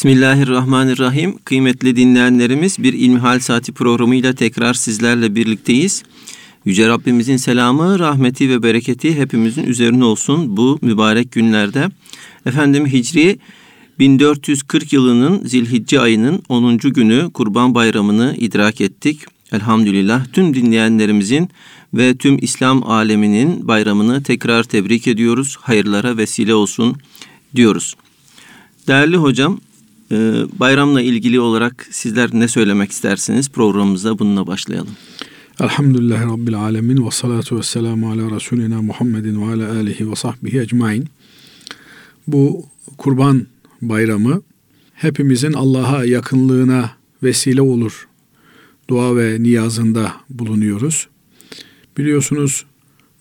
Bismillahirrahmanirrahim. Kıymetli dinleyenlerimiz bir İlmihal Saati programıyla tekrar sizlerle birlikteyiz. Yüce Rabbimizin selamı, rahmeti ve bereketi hepimizin üzerine olsun bu mübarek günlerde. Efendim Hicri 1440 yılının Zilhicce ayının 10. günü Kurban Bayramı'nı idrak ettik. Elhamdülillah tüm dinleyenlerimizin ve tüm İslam aleminin bayramını tekrar tebrik ediyoruz. Hayırlara vesile olsun diyoruz. Değerli hocam, bayramla ilgili olarak sizler ne söylemek istersiniz? Programımıza bununla başlayalım. Elhamdülillahi Rabbil Alemin ve salatu ve selamu ala Resulina Muhammedin ve ala alihi ve sahbihi ecmain. Bu kurban bayramı hepimizin Allah'a yakınlığına vesile olur. Dua ve niyazında bulunuyoruz. Biliyorsunuz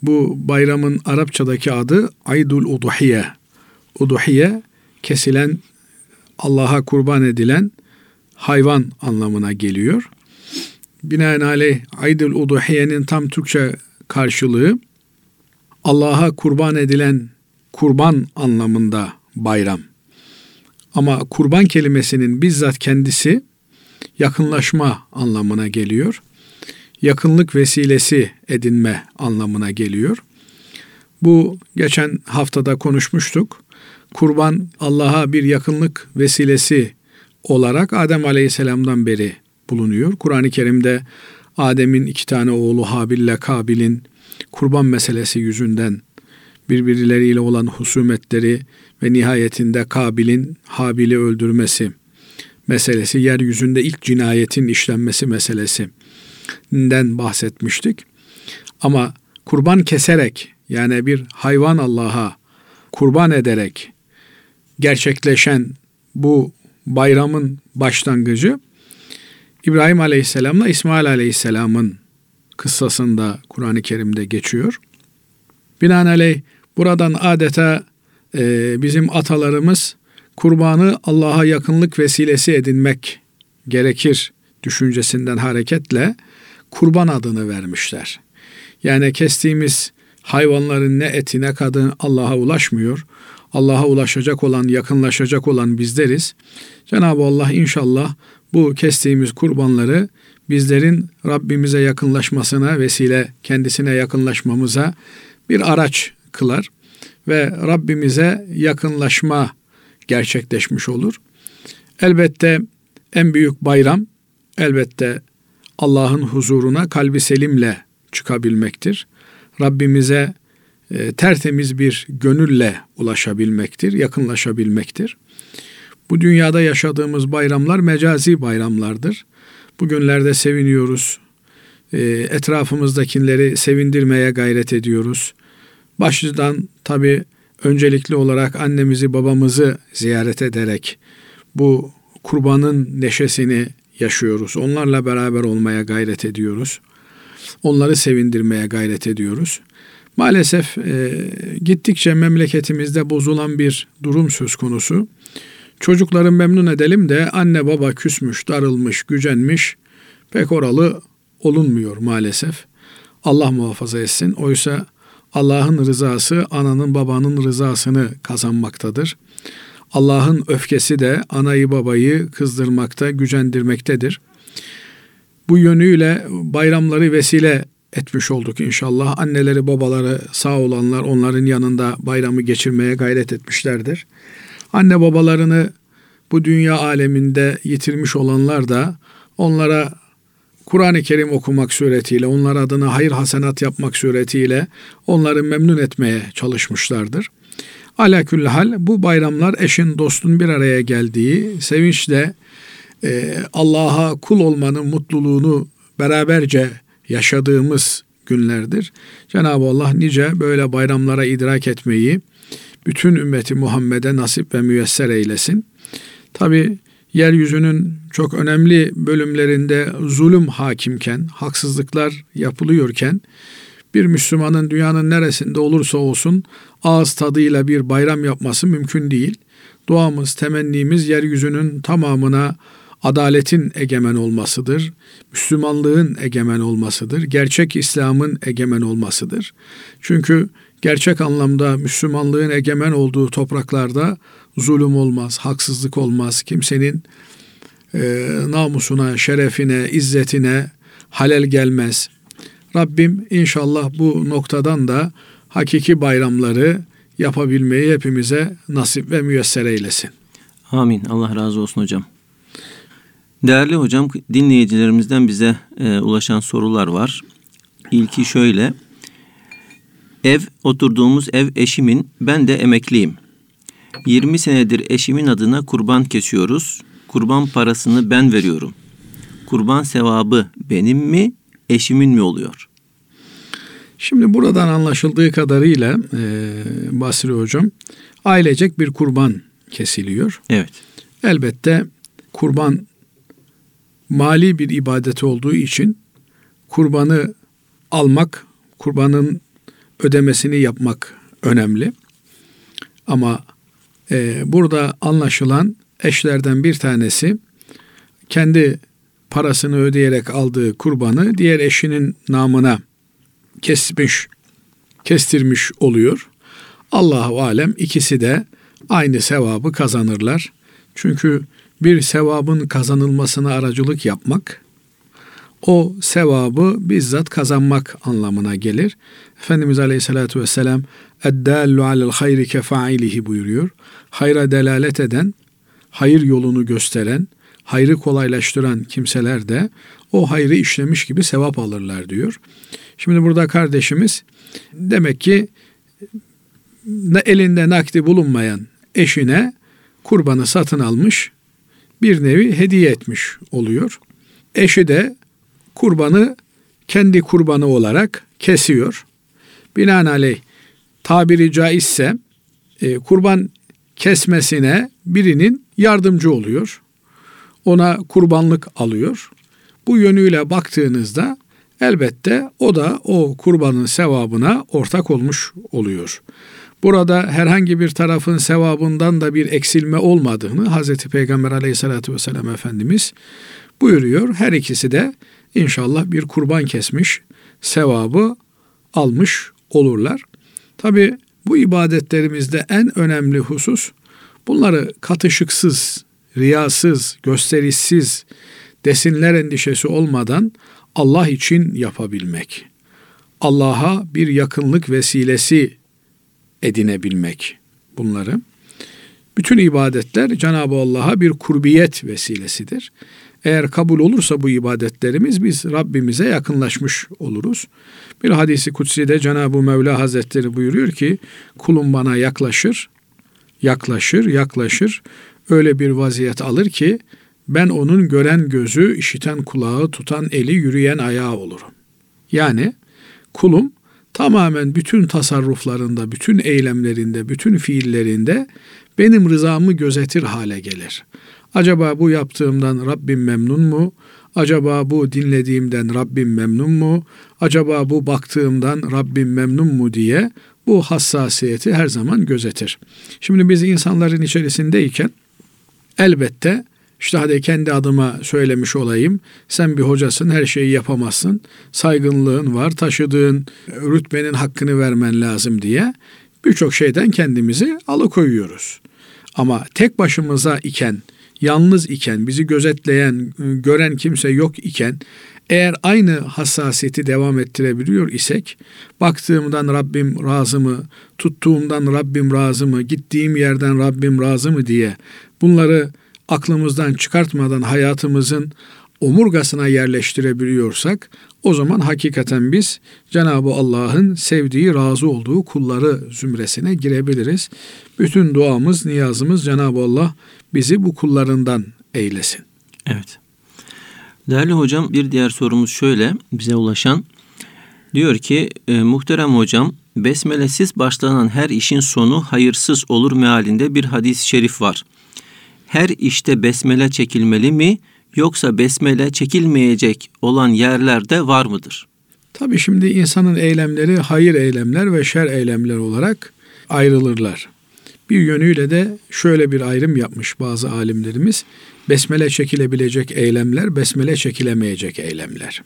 bu bayramın Arapçadaki adı Aydul Uduhiye. Uduhiye kesilen Allah'a kurban edilen hayvan anlamına geliyor. Binaenaleyh Aydul Uduhiye'nin tam Türkçe karşılığı Allah'a kurban edilen kurban anlamında bayram. Ama kurban kelimesinin bizzat kendisi yakınlaşma anlamına geliyor. Yakınlık vesilesi edinme anlamına geliyor. Bu geçen haftada konuşmuştuk. Kurban Allah'a bir yakınlık vesilesi olarak Adem Aleyhisselam'dan beri bulunuyor. Kur'an-ı Kerim'de Adem'in iki tane oğlu Habil ile Kabil'in kurban meselesi yüzünden birbirleriyle olan husumetleri ve nihayetinde Kabil'in Habil'i öldürmesi meselesi, yeryüzünde ilk cinayetin işlenmesi meselesinden bahsetmiştik. Ama kurban keserek yani bir hayvan Allah'a kurban ederek gerçekleşen bu bayramın başlangıcı İbrahim Aleyhisselam'la İsmail Aleyhisselam'ın kıssasında Kur'an-ı Kerim'de geçiyor. Binaenaleyh buradan adeta e, bizim atalarımız kurbanı Allah'a yakınlık vesilesi edinmek gerekir düşüncesinden hareketle kurban adını vermişler. Yani kestiğimiz hayvanların ne eti ne kadın Allah'a ulaşmıyor. Allah'a ulaşacak olan, yakınlaşacak olan bizleriz. Cenab-ı Allah inşallah bu kestiğimiz kurbanları bizlerin Rabbimize yakınlaşmasına vesile, kendisine yakınlaşmamıza bir araç kılar ve Rabbimize yakınlaşma gerçekleşmiş olur. Elbette en büyük bayram elbette Allah'ın huzuruna kalbi selimle çıkabilmektir. Rabbimize e, tertemiz bir gönülle ulaşabilmektir, yakınlaşabilmektir. Bu dünyada yaşadığımız bayramlar mecazi bayramlardır. Bugünlerde seviniyoruz. E, etrafımızdakileri sevindirmeye gayret ediyoruz. Başlıdan tabi öncelikli olarak annemizi babamızı ziyaret ederek bu kurbanın neşesini yaşıyoruz. Onlarla beraber olmaya gayret ediyoruz. Onları sevindirmeye gayret ediyoruz. Maalesef e, gittikçe memleketimizde bozulan bir durum söz konusu. Çocukları memnun edelim de anne baba küsmüş, darılmış, gücenmiş pek oralı olunmuyor maalesef. Allah muhafaza etsin. Oysa Allah'ın rızası ananın babanın rızasını kazanmaktadır. Allah'ın öfkesi de anayı babayı kızdırmakta, gücendirmektedir. Bu yönüyle bayramları vesile etmiş olduk inşallah. Anneleri babaları sağ olanlar onların yanında bayramı geçirmeye gayret etmişlerdir. Anne babalarını bu dünya aleminde yitirmiş olanlar da onlara Kur'an-ı Kerim okumak suretiyle, onlar adına hayır hasenat yapmak suretiyle onları memnun etmeye çalışmışlardır. Ala hal bu bayramlar eşin dostun bir araya geldiği, sevinçle e, Allah'a kul olmanın mutluluğunu beraberce yaşadığımız günlerdir. Cenab-ı Allah nice böyle bayramlara idrak etmeyi bütün ümmeti Muhammed'e nasip ve müyesser eylesin. Tabi yeryüzünün çok önemli bölümlerinde zulüm hakimken, haksızlıklar yapılıyorken bir Müslümanın dünyanın neresinde olursa olsun ağız tadıyla bir bayram yapması mümkün değil. Duamız, temennimiz yeryüzünün tamamına adaletin egemen olmasıdır. Müslümanlığın egemen olmasıdır. Gerçek İslam'ın egemen olmasıdır. Çünkü gerçek anlamda Müslümanlığın egemen olduğu topraklarda zulüm olmaz, haksızlık olmaz. Kimsenin e, namusuna, şerefine, izzetine halel gelmez. Rabbim inşallah bu noktadan da hakiki bayramları yapabilmeyi hepimize nasip ve müyesser eylesin. Amin. Allah razı olsun hocam. Değerli hocam dinleyicilerimizden bize e, ulaşan sorular var. İlki şöyle. Ev oturduğumuz ev eşimin ben de emekliyim. 20 senedir eşimin adına kurban kesiyoruz. Kurban parasını ben veriyorum. Kurban sevabı benim mi eşimin mi oluyor? Şimdi buradan anlaşıldığı kadarıyla e, Basri Hocam ailecek bir kurban kesiliyor. Evet. Elbette kurban mali bir ibadet olduğu için kurbanı almak, kurbanın ödemesini yapmak önemli. Ama e, burada anlaşılan eşlerden bir tanesi kendi parasını ödeyerek aldığı kurbanı diğer eşinin namına kesmiş, kestirmiş oluyor. Allahu alem ikisi de aynı sevabı kazanırlar. Çünkü bir sevabın kazanılmasına aracılık yapmak o sevabı bizzat kazanmak anlamına gelir. Efendimiz Aleyhisselatü Vesselam eddallu alel hayri kefailihi buyuruyor. Hayra delalet eden, hayır yolunu gösteren, hayrı kolaylaştıran kimseler de o hayrı işlemiş gibi sevap alırlar diyor. Şimdi burada kardeşimiz demek ki elinde nakdi bulunmayan eşine kurbanı satın almış, bir nevi hediye etmiş oluyor. Eşi de kurbanı kendi kurbanı olarak kesiyor. Binaenaleyh tabiri caizse e, kurban kesmesine birinin yardımcı oluyor. Ona kurbanlık alıyor. Bu yönüyle baktığınızda elbette o da o kurbanın sevabına ortak olmuş oluyor. Burada herhangi bir tarafın sevabından da bir eksilme olmadığını Hazreti Peygamber aleyhissalatü vesselam Efendimiz buyuruyor. Her ikisi de inşallah bir kurban kesmiş sevabı almış olurlar. Tabi bu ibadetlerimizde en önemli husus bunları katışıksız, riyasız, gösterişsiz, desinler endişesi olmadan Allah için yapabilmek. Allah'a bir yakınlık vesilesi edinebilmek bunları. Bütün ibadetler Cenab-ı Allah'a bir kurbiyet vesilesidir. Eğer kabul olursa bu ibadetlerimiz biz Rabbimize yakınlaşmış oluruz. Bir hadisi kutsi'de Cenab-ı Mevla Hazretleri buyuruyor ki kulum bana yaklaşır, yaklaşır, yaklaşır. Öyle bir vaziyet alır ki ben onun gören gözü, işiten kulağı, tutan eli, yürüyen ayağı olurum. Yani kulum tamamen bütün tasarruflarında, bütün eylemlerinde, bütün fiillerinde benim rızamı gözetir hale gelir. Acaba bu yaptığımdan Rabbim memnun mu? Acaba bu dinlediğimden Rabbim memnun mu? Acaba bu baktığımdan Rabbim memnun mu diye bu hassasiyeti her zaman gözetir. Şimdi biz insanların içerisindeyken elbette işte hadi kendi adıma söylemiş olayım. Sen bir hocasın, her şeyi yapamazsın. Saygınlığın var, taşıdığın rütbenin hakkını vermen lazım diye birçok şeyden kendimizi alıkoyuyoruz. Ama tek başımıza iken, yalnız iken, bizi gözetleyen, gören kimse yok iken eğer aynı hassasiyeti devam ettirebiliyor isek, baktığımdan Rabbim razı mı, tuttuğumdan Rabbim razı mı, gittiğim yerden Rabbim razı mı diye bunları aklımızdan çıkartmadan hayatımızın omurgasına yerleştirebiliyorsak o zaman hakikaten biz Cenab-ı Allah'ın sevdiği, razı olduğu kulları zümresine girebiliriz. Bütün duamız, niyazımız Cenab-ı Allah bizi bu kullarından eylesin. Evet. Değerli hocam bir diğer sorumuz şöyle bize ulaşan. Diyor ki e, muhterem hocam besmelesiz başlanan her işin sonu hayırsız olur mealinde bir hadis-i şerif var her işte besmele çekilmeli mi yoksa besmele çekilmeyecek olan yerlerde var mıdır? Tabi şimdi insanın eylemleri hayır eylemler ve şer eylemler olarak ayrılırlar. Bir yönüyle de şöyle bir ayrım yapmış bazı alimlerimiz. Besmele çekilebilecek eylemler, besmele çekilemeyecek eylemler.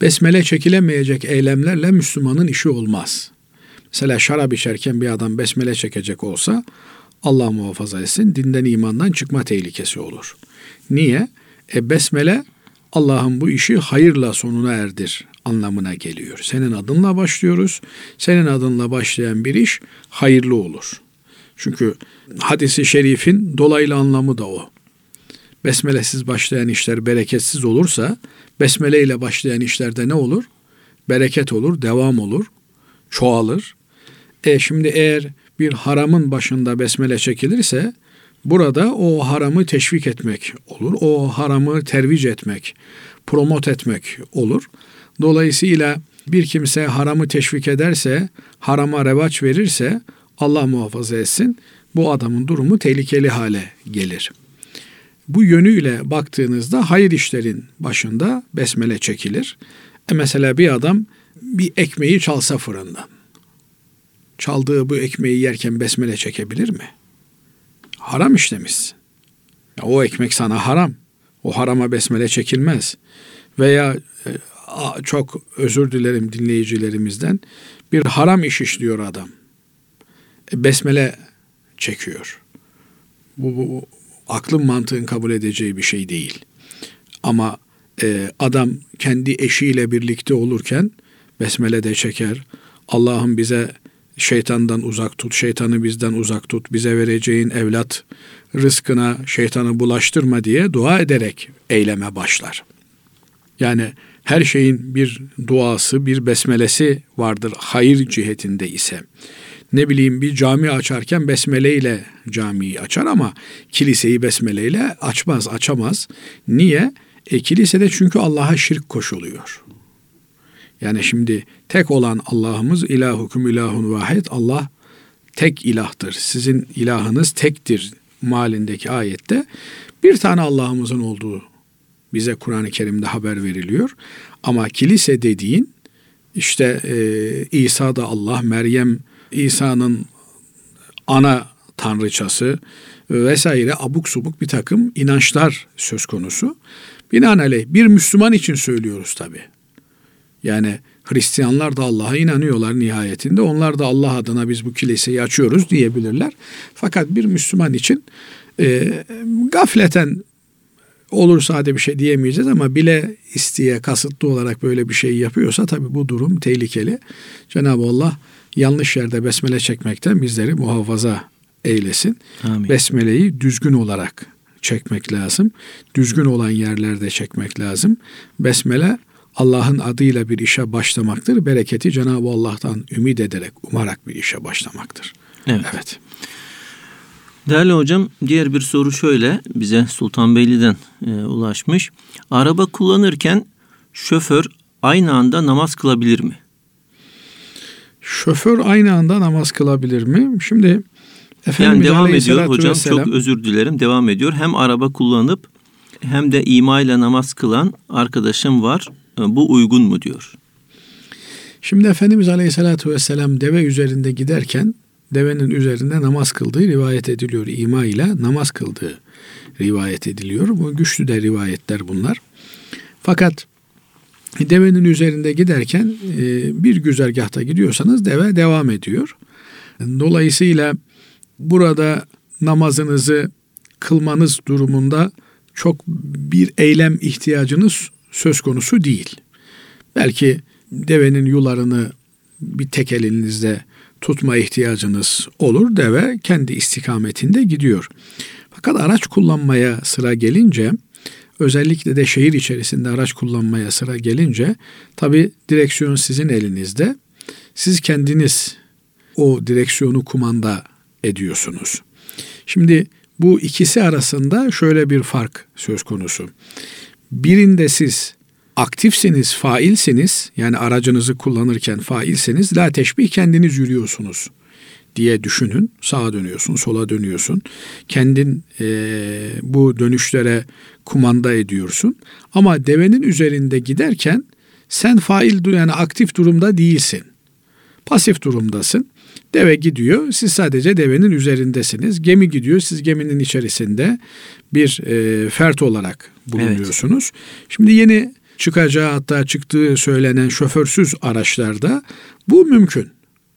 Besmele çekilemeyecek eylemlerle Müslümanın işi olmaz. Mesela şarap içerken bir adam besmele çekecek olsa Allah muhafaza etsin dinden imandan çıkma tehlikesi olur. Niye? E besmele Allah'ın bu işi hayırla sonuna erdir anlamına geliyor. Senin adınla başlıyoruz. Senin adınla başlayan bir iş hayırlı olur. Çünkü hadisi şerifin dolaylı anlamı da o. Besmelesiz başlayan işler bereketsiz olursa besmele ile başlayan işlerde ne olur? Bereket olur, devam olur, çoğalır. E şimdi eğer bir haramın başında besmele çekilirse burada o haramı teşvik etmek olur. O haramı tervic etmek, promot etmek olur. Dolayısıyla bir kimse haramı teşvik ederse, harama revaç verirse Allah muhafaza etsin bu adamın durumu tehlikeli hale gelir. Bu yönüyle baktığınızda hayır işlerin başında besmele çekilir. E mesela bir adam bir ekmeği çalsa fırından. Çaldığı bu ekmeği yerken besmele çekebilir mi? Haram işlemişsin. Ya o ekmek sana haram. O harama besmele çekilmez. Veya e, çok özür dilerim dinleyicilerimizden bir haram iş işliyor adam. E, besmele çekiyor. Bu, bu aklın mantığın kabul edeceği bir şey değil. Ama e, adam kendi eşiyle birlikte olurken besmele de çeker. Allah'ım bize şeytandan uzak tut, şeytanı bizden uzak tut, bize vereceğin evlat rızkına şeytanı bulaştırma diye dua ederek eyleme başlar. Yani her şeyin bir duası, bir besmelesi vardır hayır cihetinde ise. Ne bileyim bir cami açarken besmele ile camiyi açar ama kiliseyi besmele ile açmaz, açamaz. Niye? E, kilisede çünkü Allah'a şirk koşuluyor. Yani şimdi tek olan Allah'ımız ilahukum ilahun vahid. Allah tek ilahtır. Sizin ilahınız tektir malindeki ayette bir tane Allah'ımızın olduğu bize Kur'an-ı Kerim'de haber veriliyor. Ama kilise dediğin işte e, İsa da Allah, Meryem İsa'nın ana tanrıçası vesaire abuk subuk bir takım inançlar söz konusu. Binaenaleyh bir Müslüman için söylüyoruz tabi. Yani Hristiyanlar da Allah'a inanıyorlar nihayetinde. Onlar da Allah adına biz bu kiliseyi açıyoruz diyebilirler. Fakat bir Müslüman için e, gafleten olursa hadi bir şey diyemeyeceğiz ama bile isteye kasıtlı olarak böyle bir şey yapıyorsa tabi bu durum tehlikeli. Cenab-ı Allah yanlış yerde besmele çekmekten bizleri muhafaza eylesin. Amin. Besmeleyi düzgün olarak çekmek lazım. Düzgün olan yerlerde çekmek lazım. Besmele Allah'ın adıyla bir işe başlamaktır. Bereketi Cenab-ı Allah'tan ümit ederek, umarak bir işe başlamaktır. Evet. evet. Değerli hocam diğer bir soru şöyle bize Sultanbeyli'den e, ulaşmış. Araba kullanırken şoför aynı anda namaz kılabilir mi? Şoför aynı anda namaz kılabilir mi? Şimdi Efendimiz yani devam ediyor hocam vesselam, çok özür dilerim devam ediyor. Hem araba kullanıp hem de ima ile namaz kılan arkadaşım var. E, bu uygun mu diyor. Şimdi Efendimiz Aleyhisselatü Vesselam deve üzerinde giderken devenin üzerinde namaz kıldığı rivayet ediliyor. İma ile namaz kıldığı rivayet ediliyor. Bu güçlü de rivayetler bunlar. Fakat devenin üzerinde giderken e, bir güzergahta gidiyorsanız deve devam ediyor. Dolayısıyla burada namazınızı kılmanız durumunda çok bir eylem ihtiyacınız söz konusu değil. Belki devenin yularını bir tek elinizde tutma ihtiyacınız olur. Deve kendi istikametinde gidiyor. Fakat araç kullanmaya sıra gelince özellikle de şehir içerisinde araç kullanmaya sıra gelince tabi direksiyon sizin elinizde. Siz kendiniz o direksiyonu kumanda ediyorsunuz. Şimdi bu ikisi arasında şöyle bir fark söz konusu. Birinde siz aktifseniz, failseniz yani aracınızı kullanırken failseniz la teşbih kendiniz yürüyorsunuz diye düşünün. Sağa dönüyorsun, sola dönüyorsun. Kendin e, bu dönüşlere kumanda ediyorsun. Ama devenin üzerinde giderken sen fail yani aktif durumda değilsin. Pasif durumdasın. Deve gidiyor, siz sadece devenin üzerindesiniz. Gemi gidiyor, siz geminin içerisinde bir e, fert olarak bulunuyorsunuz. Evet. Şimdi yeni çıkacağı hatta çıktığı söylenen şoförsüz araçlarda bu mümkün.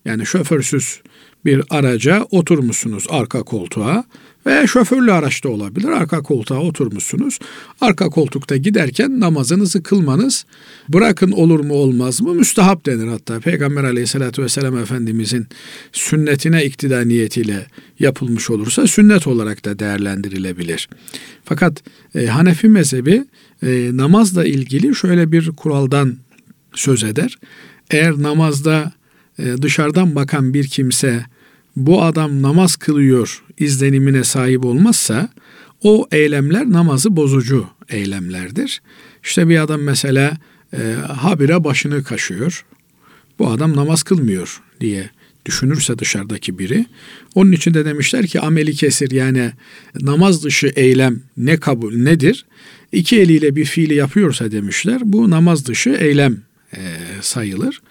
Yani şoförsüz bir araca oturmuşsunuz arka koltuğa veya şoförlü araçta olabilir. Arka koltuğa oturmuşsunuz. Arka koltukta giderken namazınızı kılmanız bırakın olur mu olmaz mı müstahap denir hatta. Peygamber aleyhissalatü vesselam Efendimizin sünnetine iktida niyetiyle yapılmış olursa sünnet olarak da değerlendirilebilir. Fakat e, Hanefi mezhebi e, namazla ilgili şöyle bir kuraldan söz eder. Eğer namazda e, dışarıdan bakan bir kimse bu adam namaz kılıyor izlenimine sahip olmazsa o eylemler namazı bozucu eylemlerdir. İşte bir adam mesela e, habire başını kaşıyor. Bu adam namaz kılmıyor diye düşünürse dışarıdaki biri. Onun için de demişler ki ameli kesir yani namaz dışı eylem ne kabul nedir? İki eliyle bir fiili yapıyorsa demişler bu namaz dışı eylem e, sayılır.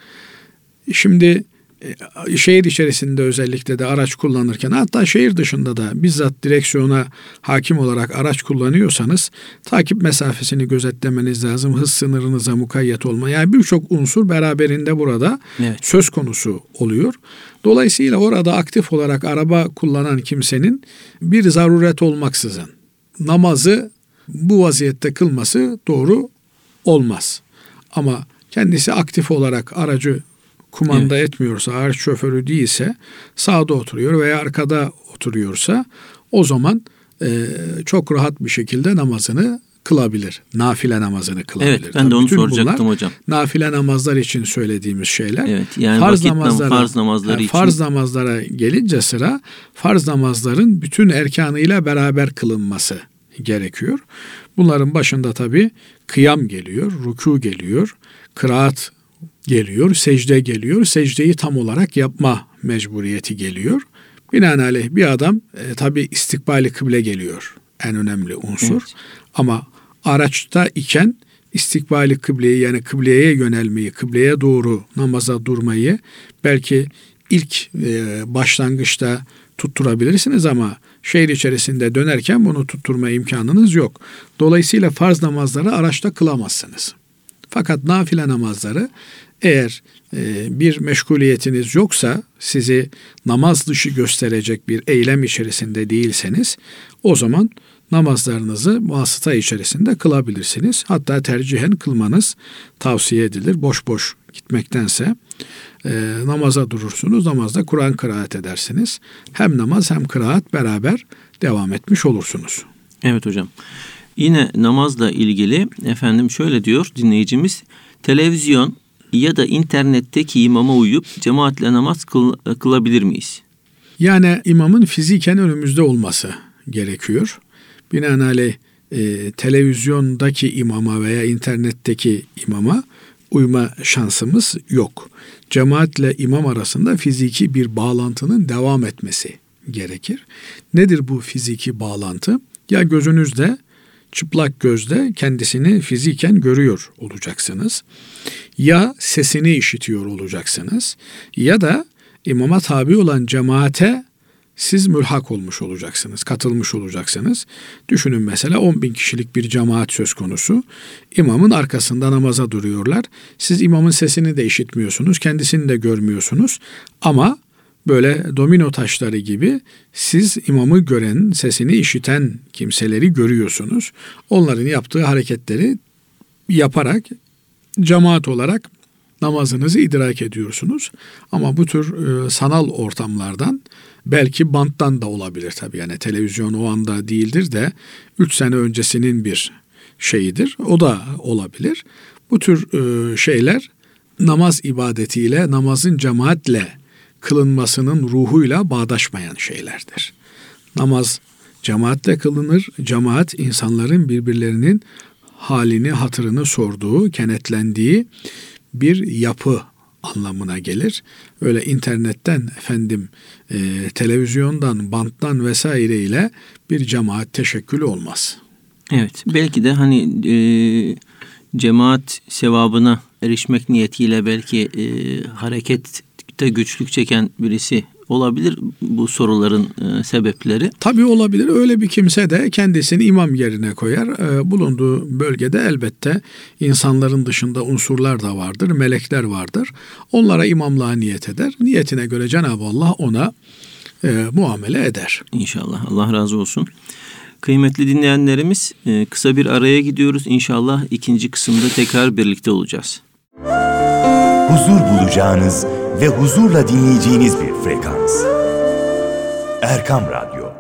Şimdi şehir içerisinde özellikle de araç kullanırken hatta şehir dışında da bizzat direksiyona hakim olarak araç kullanıyorsanız takip mesafesini gözetlemeniz lazım. Hız sınırınıza mukayyet olma. Yani birçok unsur beraberinde burada evet. söz konusu oluyor. Dolayısıyla orada aktif olarak araba kullanan kimsenin bir zaruret olmaksızın namazı bu vaziyette kılması doğru olmaz. Ama kendisi aktif olarak aracı kumanda evet. etmiyorsa, araç şoförü değilse sağda oturuyor veya arkada oturuyorsa o zaman e, çok rahat bir şekilde namazını kılabilir. Nafile namazını kılabilir. Evet ben de onu soracaktım hocam. Nafile namazlar için söylediğimiz şeyler. Evet yani farz namazlara, farz namazları yani için. Farz namazlara gelince sıra farz namazların bütün erkanıyla beraber kılınması gerekiyor. Bunların başında tabi kıyam geliyor, ruku geliyor, kıraat geliyor, secde geliyor. Secdeyi tam olarak yapma mecburiyeti geliyor. Binaenaleyh bir adam e, tabi istikbali kıble geliyor. En önemli unsur. Evet. Ama araçta iken istikbali kıbleyi yani kıbleye yönelmeyi, kıbleye doğru namaza durmayı belki ilk e, başlangıçta tutturabilirsiniz ama şehir içerisinde dönerken bunu tutturma imkanınız yok. Dolayısıyla farz namazları araçta kılamazsınız. Fakat nafile namazları eğer e, bir meşguliyetiniz yoksa sizi namaz dışı gösterecek bir eylem içerisinde değilseniz o zaman namazlarınızı vasıta içerisinde kılabilirsiniz. Hatta tercihen kılmanız tavsiye edilir. Boş boş gitmektense e, namaza durursunuz. Namazda Kur'an kıraat edersiniz. Hem namaz hem kıraat beraber devam etmiş olursunuz. Evet hocam. Yine namazla ilgili efendim şöyle diyor dinleyicimiz televizyon ya da internetteki imama uyup cemaatle namaz kıl, kılabilir miyiz? Yani imamın fiziken önümüzde olması gerekiyor. Binaenaleyh e, televizyondaki imama veya internetteki imama uyma şansımız yok. Cemaatle imam arasında fiziki bir bağlantının devam etmesi gerekir. Nedir bu fiziki bağlantı? Ya gözünüzde çıplak gözle kendisini fiziken görüyor olacaksınız. Ya sesini işitiyor olacaksınız ya da imama tabi olan cemaate siz mülhak olmuş olacaksınız, katılmış olacaksınız. Düşünün mesela 10 bin kişilik bir cemaat söz konusu. İmamın arkasında namaza duruyorlar. Siz imamın sesini de işitmiyorsunuz, kendisini de görmüyorsunuz. Ama böyle domino taşları gibi siz imamı gören, sesini işiten kimseleri görüyorsunuz. Onların yaptığı hareketleri yaparak cemaat olarak namazınızı idrak ediyorsunuz. Ama bu tür e, sanal ortamlardan belki banttan da olabilir tabii. Yani televizyon o anda değildir de 3 sene öncesinin bir şeyidir. O da olabilir. Bu tür e, şeyler namaz ibadetiyle, namazın cemaatle kılınmasının ruhuyla bağdaşmayan şeylerdir. Namaz cemaatle kılınır. Cemaat insanların birbirlerinin halini, hatırını sorduğu, kenetlendiği bir yapı anlamına gelir. Öyle internetten efendim e, televizyondan, banttan vesaire ile bir cemaat teşekkülü olmaz. Evet belki de hani e, cemaat sevabına erişmek niyetiyle belki e, hareket de güçlük çeken birisi olabilir bu soruların e, sebepleri. Tabii olabilir. Öyle bir kimse de kendisini imam yerine koyar. E, bulunduğu bölgede elbette insanların dışında unsurlar da vardır, melekler vardır. Onlara imamlığa niyet eder. Niyetine göre Cenab-ı Allah ona e, muamele eder. İnşallah. Allah razı olsun. Kıymetli dinleyenlerimiz kısa bir araya gidiyoruz. İnşallah ikinci kısımda tekrar birlikte olacağız. Huzur bulacağınız ve huzurla dinleyeceğiniz bir frekans. Erkam Radyo,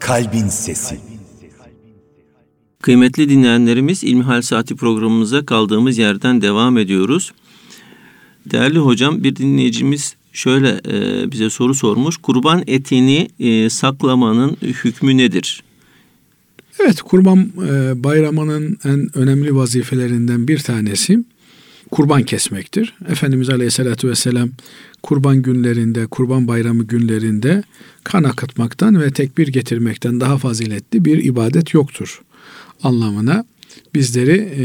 Kalbin Sesi. Kıymetli dinleyenlerimiz İlmihal Saati programımıza kaldığımız yerden devam ediyoruz. Değerli hocam bir dinleyicimiz şöyle e, bize soru sormuş. Kurban etini e, saklamanın hükmü nedir? Evet kurban e, bayramının en önemli vazifelerinden bir tanesi kurban kesmektir. Efendimiz Aleyhisselatü Vesselam kurban günlerinde, kurban bayramı günlerinde kan akıtmaktan ve tekbir getirmekten daha faziletli bir ibadet yoktur anlamına bizleri e,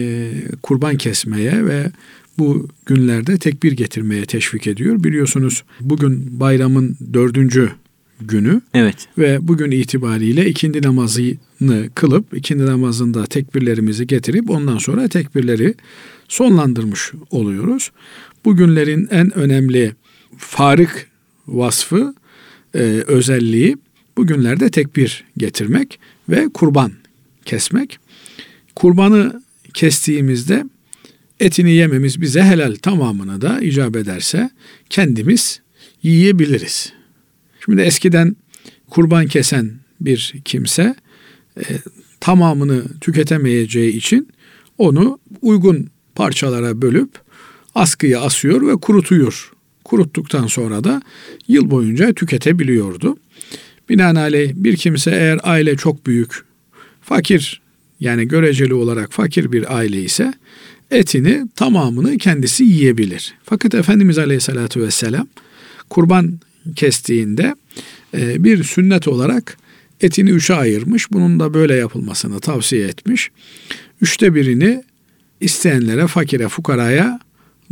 kurban kesmeye ve bu günlerde tekbir getirmeye teşvik ediyor. Biliyorsunuz bugün bayramın dördüncü günü. Evet. Ve bugün itibariyle ikindi namazını kılıp ikindi namazında tekbirlerimizi getirip ondan sonra tekbirleri sonlandırmış oluyoruz. Bugünlerin en önemli farık vasfı, e, özelliği bugünlerde tekbir getirmek ve kurban kesmek. Kurbanı kestiğimizde etini yememiz bize helal tamamını da icap ederse kendimiz yiyebiliriz. Şimdi eskiden kurban kesen bir kimse e, tamamını tüketemeyeceği için onu uygun parçalara bölüp askıya asıyor ve kurutuyor. Kuruttuktan sonra da yıl boyunca tüketebiliyordu. Binaenaleyh bir kimse eğer aile çok büyük, fakir yani göreceli olarak fakir bir aile ise etini tamamını kendisi yiyebilir. Fakat Efendimiz Aleyhisselatü Vesselam kurban kestiğinde e, bir sünnet olarak etini üçe ayırmış. Bunun da böyle yapılmasını tavsiye etmiş. Üçte birini isteyenlere, fakire, fukaraya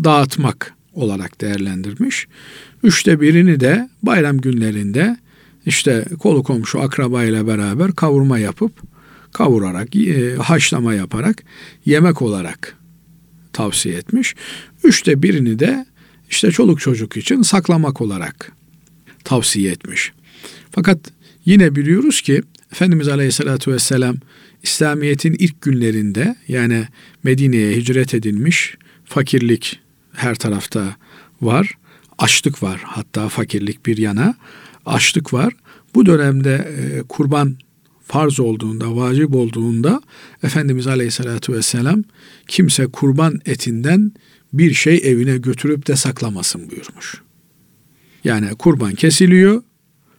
dağıtmak olarak değerlendirmiş. Üçte birini de bayram günlerinde işte kolu komşu akrabayla beraber kavurma yapıp kavurarak, e, haşlama yaparak yemek olarak tavsiye etmiş. Üçte birini de işte çoluk çocuk için saklamak olarak tavsiye etmiş. Fakat yine biliyoruz ki Efendimiz Aleyhisselatü Vesselam İslamiyet'in ilk günlerinde yani Medine'ye hicret edilmiş fakirlik her tarafta var. Açlık var hatta fakirlik bir yana açlık var. Bu dönemde e, kurban farz olduğunda, vacip olduğunda Efendimiz Aleyhisselatü Vesselam kimse kurban etinden bir şey evine götürüp de saklamasın buyurmuş. Yani kurban kesiliyor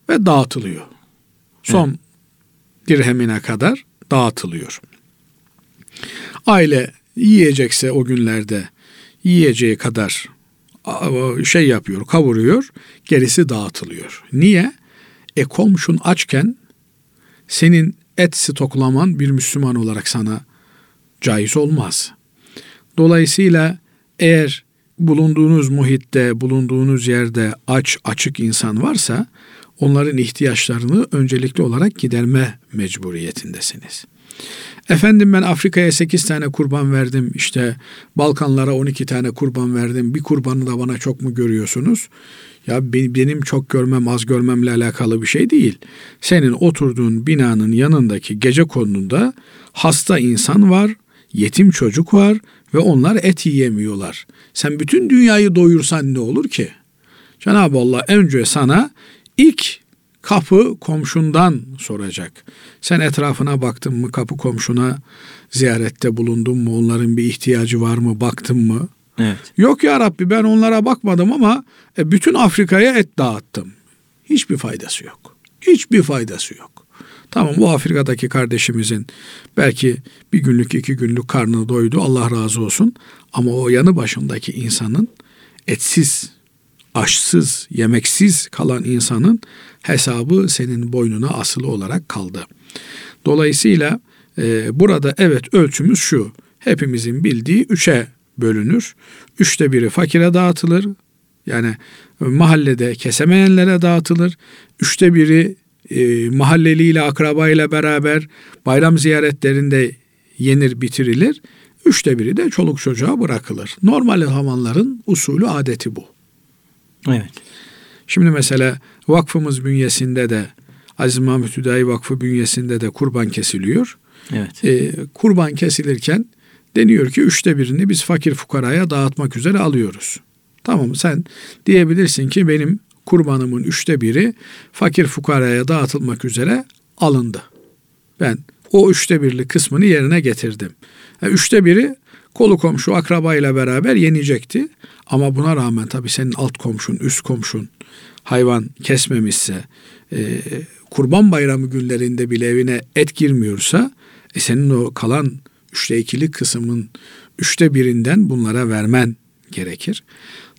ve dağıtılıyor. Son evet. dirhemine kadar dağıtılıyor. Aile yiyecekse o günlerde yiyeceği kadar şey yapıyor, kavuruyor, gerisi dağıtılıyor. Niye? E komşun açken senin et stoklaman bir Müslüman olarak sana caiz olmaz. Dolayısıyla eğer bulunduğunuz muhitte, bulunduğunuz yerde aç, açık insan varsa onların ihtiyaçlarını öncelikli olarak giderme mecburiyetindesiniz. Efendim ben Afrika'ya 8 tane kurban verdim, işte Balkanlara 12 tane kurban verdim, bir kurbanı da bana çok mu görüyorsunuz? Ya benim çok görmem, az görmemle alakalı bir şey değil. Senin oturduğun binanın yanındaki gece konunda hasta insan var, yetim çocuk var ve onlar et yiyemiyorlar. Sen bütün dünyayı doyursan ne olur ki? Cenab-ı Allah önce sana ilk kapı komşundan soracak. Sen etrafına baktın mı kapı komşuna ziyarette bulundun mu? Onların bir ihtiyacı var mı? Baktın mı? Evet. Yok ya Rabbi ben onlara bakmadım ama e, bütün Afrika'ya et dağıttım. Hiçbir faydası yok. Hiçbir faydası yok. Tamam bu Afrika'daki kardeşimizin belki bir günlük iki günlük karnı doydu Allah razı olsun. Ama o yanı başındaki insanın etsiz, aşsız, yemeksiz kalan insanın hesabı senin boynuna asılı olarak kaldı. Dolayısıyla e, burada evet ölçümüz şu. Hepimizin bildiği üçe bölünür. Üçte biri fakire dağıtılır. Yani mahallede kesemeyenlere dağıtılır. Üçte biri e, mahalleliyle, akrabayla beraber bayram ziyaretlerinde yenir, bitirilir. Üçte biri de çoluk çocuğa bırakılır. Normal zamanların usulü adeti bu. Evet. Şimdi mesela vakfımız bünyesinde de Aziz Mahmut Hüdayi Vakfı bünyesinde de kurban kesiliyor. Evet. Ee, kurban kesilirken deniyor ki üçte birini biz fakir fukaraya dağıtmak üzere alıyoruz. Tamam sen diyebilirsin ki benim kurbanımın üçte biri fakir fukaraya dağıtılmak üzere alındı. Ben o üçte birlik kısmını yerine getirdim. Yani üçte biri kolu komşu akrabayla beraber yenecekti. Ama buna rağmen tabii senin alt komşun, üst komşun hayvan kesmemişse, e, kurban bayramı günlerinde bile evine et girmiyorsa, e senin o kalan üçte ikilik kısmın üçte birinden bunlara vermen gerekir.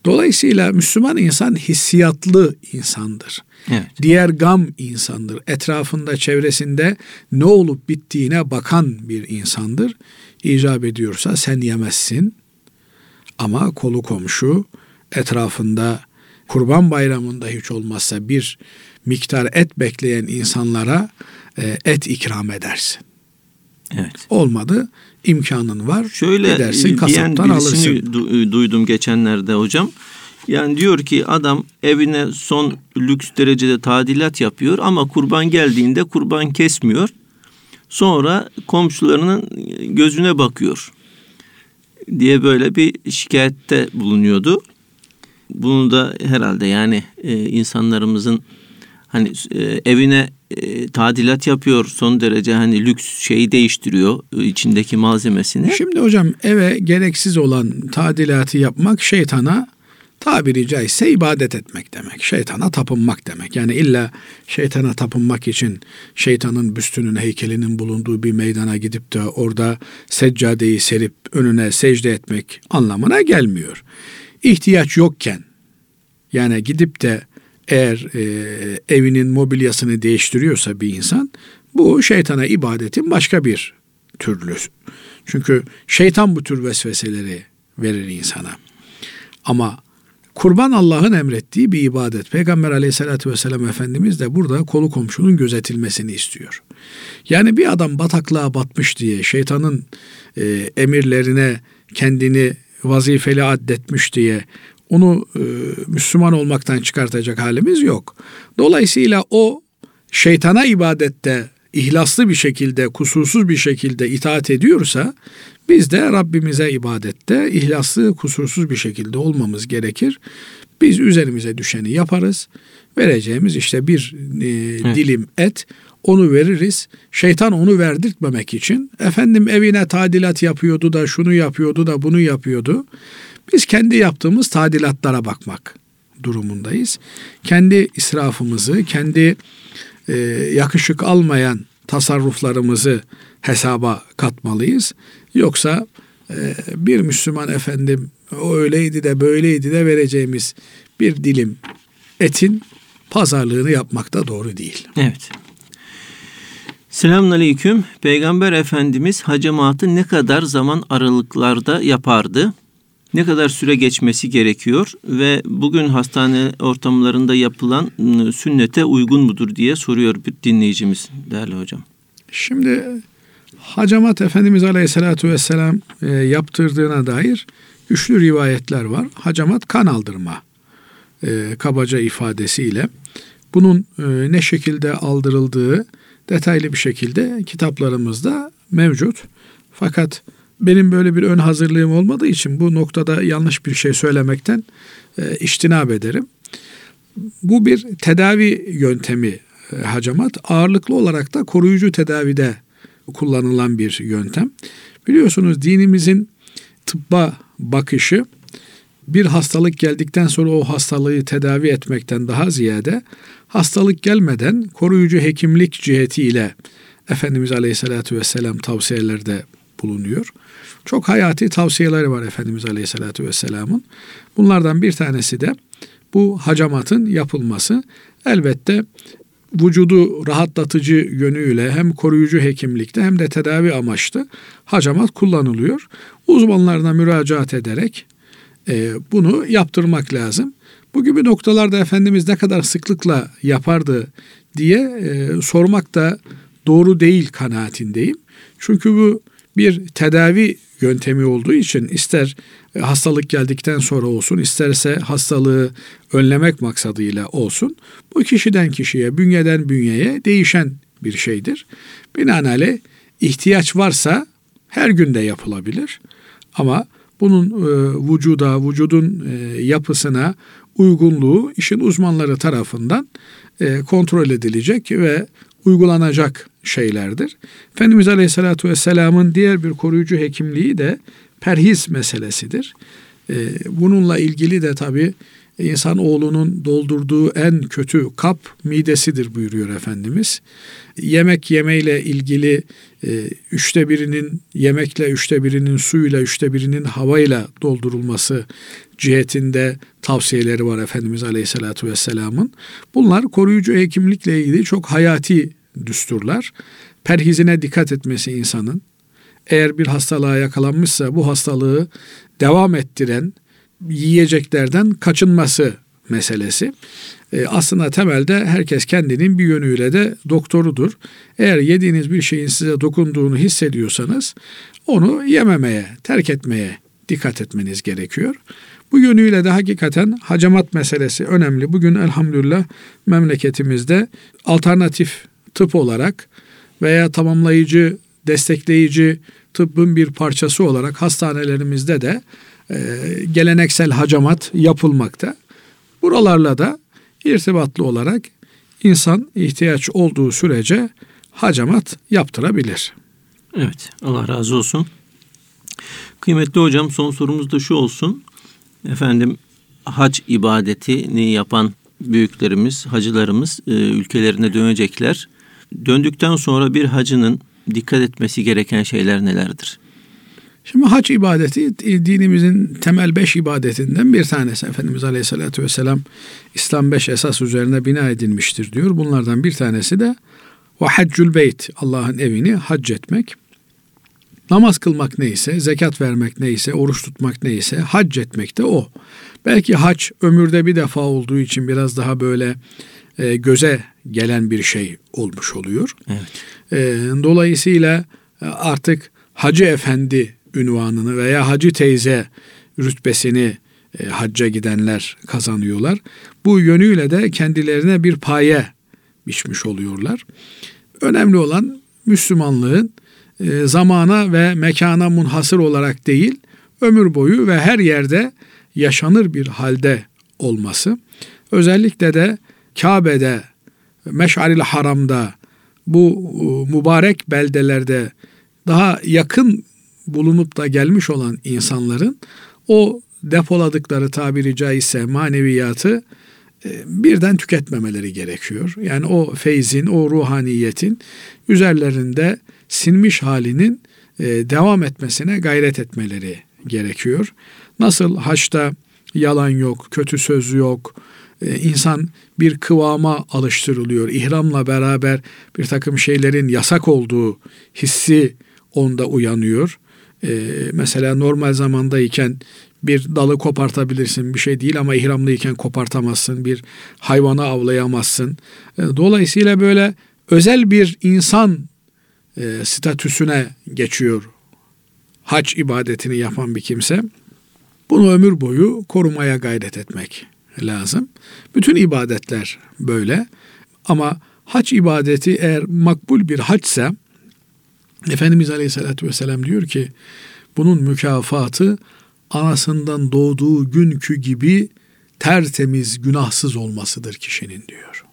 Dolayısıyla Müslüman insan hissiyatlı insandır. Evet. Diğer gam insandır. Etrafında, çevresinde ne olup bittiğine bakan bir insandır. İcap ediyorsa sen yemezsin. Ama kolu komşu etrafında kurban bayramında hiç olmazsa bir miktar et bekleyen insanlara e, et ikram edersin. Evet. Olmadı imkanın var. Şöyle gidersin diyen kasaptan birisini alırsın. du- duydum geçenlerde hocam. Yani diyor ki adam evine son lüks derecede tadilat yapıyor ama kurban geldiğinde kurban kesmiyor. Sonra komşularının gözüne bakıyor diye böyle bir şikayette bulunuyordu. Bunu da herhalde yani e, insanlarımızın hani e, evine e, tadilat yapıyor son derece hani lüks şeyi değiştiriyor e, içindeki malzemesini. Şimdi hocam eve gereksiz olan tadilatı yapmak şeytana tabiri caizse ibadet etmek demek. Şeytana tapınmak demek. Yani illa şeytana tapınmak için şeytanın büstünün heykelinin bulunduğu bir meydana gidip de orada seccadeyi serip önüne secde etmek anlamına gelmiyor. İhtiyaç yokken yani gidip de eğer e, evinin mobilyasını değiştiriyorsa bir insan bu şeytana ibadetin başka bir türlüsü. Çünkü şeytan bu tür vesveseleri verir insana. Ama kurban Allah'ın emrettiği bir ibadet. Peygamber aleyhissalatü vesselam Efendimiz de burada kolu komşunun gözetilmesini istiyor. Yani bir adam bataklığa batmış diye şeytanın e, emirlerine kendini vazifeli addetmiş diye onu e, Müslüman olmaktan çıkartacak halimiz yok. Dolayısıyla o şeytana ibadette ihlaslı bir şekilde, kusursuz bir şekilde itaat ediyorsa biz de Rabbimize ibadette ihlaslı, kusursuz bir şekilde olmamız gerekir. Biz üzerimize düşeni yaparız. Vereceğimiz işte bir e, Evet. dilim et onu veririz. Şeytan onu verdirtmemek için efendim evine tadilat yapıyordu da şunu yapıyordu da bunu yapıyordu. Biz kendi yaptığımız tadilatlara bakmak durumundayız. Kendi israfımızı, kendi e, yakışık almayan tasarruflarımızı hesaba katmalıyız. Yoksa e, bir Müslüman efendim o öyleydi de böyleydi de vereceğimiz bir dilim etin pazarlığını yapmak da doğru değil. Evet. Selamünaleyküm. Peygamber Efendimiz hacamatı ne kadar zaman aralıklarda yapardı? Ne kadar süre geçmesi gerekiyor ve bugün hastane ortamlarında yapılan ıı, sünnete uygun mudur diye soruyor bir dinleyicimiz değerli hocam. Şimdi hacamat Efendimiz Aleyhisselatü Vesselam e, yaptırdığına dair üçlü rivayetler var. Hacamat kan aldırma e, kabaca ifadesiyle. Bunun e, ne şekilde aldırıldığı detaylı bir şekilde kitaplarımızda mevcut. Fakat benim böyle bir ön hazırlığım olmadığı için bu noktada yanlış bir şey söylemekten e, iştinab ederim. Bu bir tedavi yöntemi e, hacamat. Ağırlıklı olarak da koruyucu tedavide kullanılan bir yöntem. Biliyorsunuz dinimizin tıbba bakışı bir hastalık geldikten sonra o hastalığı tedavi etmekten daha ziyade hastalık gelmeden koruyucu hekimlik cihetiyle Efendimiz Aleyhisselatü Vesselam tavsiyelerde bulunuyor. Çok hayati tavsiyeleri var Efendimiz Aleyhisselatü Vesselam'ın. Bunlardan bir tanesi de bu hacamatın yapılması. Elbette vücudu rahatlatıcı yönüyle hem koruyucu hekimlikte hem de tedavi amaçlı hacamat kullanılıyor. Uzmanlarına müracaat ederek e, bunu yaptırmak lazım. Bu gibi noktalarda Efendimiz ne kadar sıklıkla yapardı diye e, sormak da doğru değil kanaatindeyim. Çünkü bu bir tedavi yöntemi olduğu için ister e, hastalık geldikten sonra olsun isterse hastalığı önlemek maksadıyla olsun bu kişiden kişiye bünyeden bünyeye değişen bir şeydir. Binaenaleyh ihtiyaç varsa her günde yapılabilir ama bunun e, vücuda, vücudun e, yapısına uygunluğu işin uzmanları tarafından e, kontrol edilecek ve uygulanacak şeylerdir. Efendimiz Aleyhisselatü Vesselam'ın diğer bir koruyucu hekimliği de perhiz meselesidir. E, bununla ilgili de tabi insan oğlunun doldurduğu en kötü kap midesidir buyuruyor Efendimiz. Yemek yemeyle ilgili e, üçte birinin yemekle, üçte birinin suyla, üçte birinin havayla doldurulması cihetinde tavsiyeleri var Efendimiz Aleyhisselatü Vesselam'ın. Bunlar koruyucu hekimlikle ilgili çok hayati düsturlar. Perhizine dikkat etmesi insanın. Eğer bir hastalığa yakalanmışsa bu hastalığı devam ettiren yiyeceklerden kaçınması meselesi. E, aslında temelde herkes kendinin bir yönüyle de doktorudur. Eğer yediğiniz bir şeyin size dokunduğunu hissediyorsanız onu yememeye, terk etmeye dikkat etmeniz gerekiyor. Bu yönüyle de hakikaten hacamat meselesi önemli. Bugün elhamdülillah memleketimizde alternatif tıp olarak veya tamamlayıcı, destekleyici tıbbın bir parçası olarak hastanelerimizde de e, geleneksel hacamat yapılmakta. Buralarla da irtibatlı olarak insan ihtiyaç olduğu sürece hacamat yaptırabilir. Evet Allah razı olsun. Kıymetli hocam son sorumuz da şu olsun. Efendim hac ibadetini yapan büyüklerimiz, hacılarımız e, ülkelerine dönecekler. Döndükten sonra bir hacının dikkat etmesi gereken şeyler nelerdir? Şimdi hac ibadeti dinimizin temel beş ibadetinden bir tanesi. Efendimiz Aleyhisselatü Vesselam İslam beş esas üzerine bina edilmiştir diyor. Bunlardan bir tanesi de ve haccül beyt Allah'ın evini hac etmek. Namaz kılmak neyse, zekat vermek neyse, oruç tutmak neyse hac etmek de o. Belki hac ömürde bir defa olduğu için biraz daha böyle e, göze gelen bir şey olmuş oluyor. Evet. E, dolayısıyla e, artık Hacı Efendi ünvanını veya Hacı teyze rütbesini e, hacca gidenler kazanıyorlar. Bu yönüyle de kendilerine bir paye biçmiş oluyorlar. Önemli olan Müslümanlığın e, zamana ve mekana munhasır olarak değil, ömür boyu ve her yerde yaşanır bir halde olması. Özellikle de Kabe'de, Meş'aril Haram'da, bu e, mübarek beldelerde daha yakın bulunup da gelmiş olan insanların o depoladıkları tabiri caizse maneviyatı e, birden tüketmemeleri gerekiyor. Yani o feyzin, o ruhaniyetin üzerlerinde sinmiş halinin e, devam etmesine gayret etmeleri gerekiyor. Nasıl haçta yalan yok, kötü söz yok, insan bir kıvama alıştırılıyor. İhramla beraber bir takım şeylerin yasak olduğu hissi onda uyanıyor. Ee, mesela normal zamandayken bir dalı kopartabilirsin bir şey değil ama ihramlıyken kopartamazsın. Bir hayvanı avlayamazsın. Ee, dolayısıyla böyle özel bir insan e, statüsüne geçiyor hac ibadetini yapan bir kimse. Bunu ömür boyu korumaya gayret etmek lazım. Bütün ibadetler böyle. Ama hac ibadeti eğer makbul bir haçsa Efendimiz Aleyhisselatü Vesselam diyor ki bunun mükafatı anasından doğduğu günkü gibi tertemiz, günahsız olmasıdır kişinin diyor.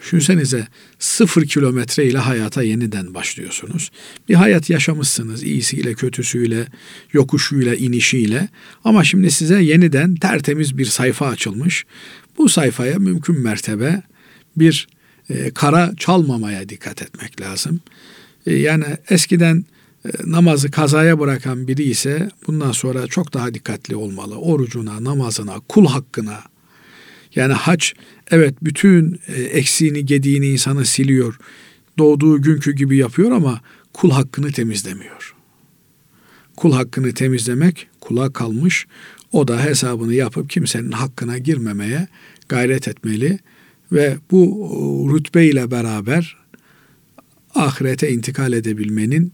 Düşünsenize sıfır kilometre ile hayata yeniden başlıyorsunuz. Bir hayat yaşamışsınız iyisiyle, kötüsüyle, yokuşuyla, inişiyle. Ama şimdi size yeniden tertemiz bir sayfa açılmış. Bu sayfaya mümkün mertebe bir e, kara çalmamaya dikkat etmek lazım. E, yani eskiden e, namazı kazaya bırakan biri ise bundan sonra çok daha dikkatli olmalı. Orucuna, namazına, kul hakkına. Yani hac evet bütün e, eksiğini, gediğini insanı siliyor. Doğduğu günkü gibi yapıyor ama kul hakkını temizlemiyor. Kul hakkını temizlemek kula kalmış. O da hesabını yapıp kimsenin hakkına girmemeye gayret etmeli ve bu rütbe ile beraber ahirete intikal edebilmenin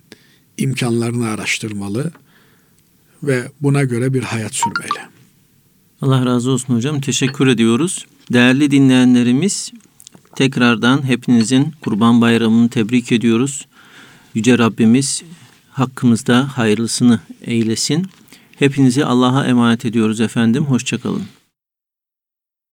imkanlarını araştırmalı ve buna göre bir hayat sürmeli. Allah razı olsun hocam. Teşekkür ediyoruz. Değerli dinleyenlerimiz tekrardan hepinizin Kurban Bayramı'nı tebrik ediyoruz. Yüce Rabbimiz hakkımızda hayırlısını eylesin. Hepinizi Allah'a emanet ediyoruz efendim. Hoşçakalın.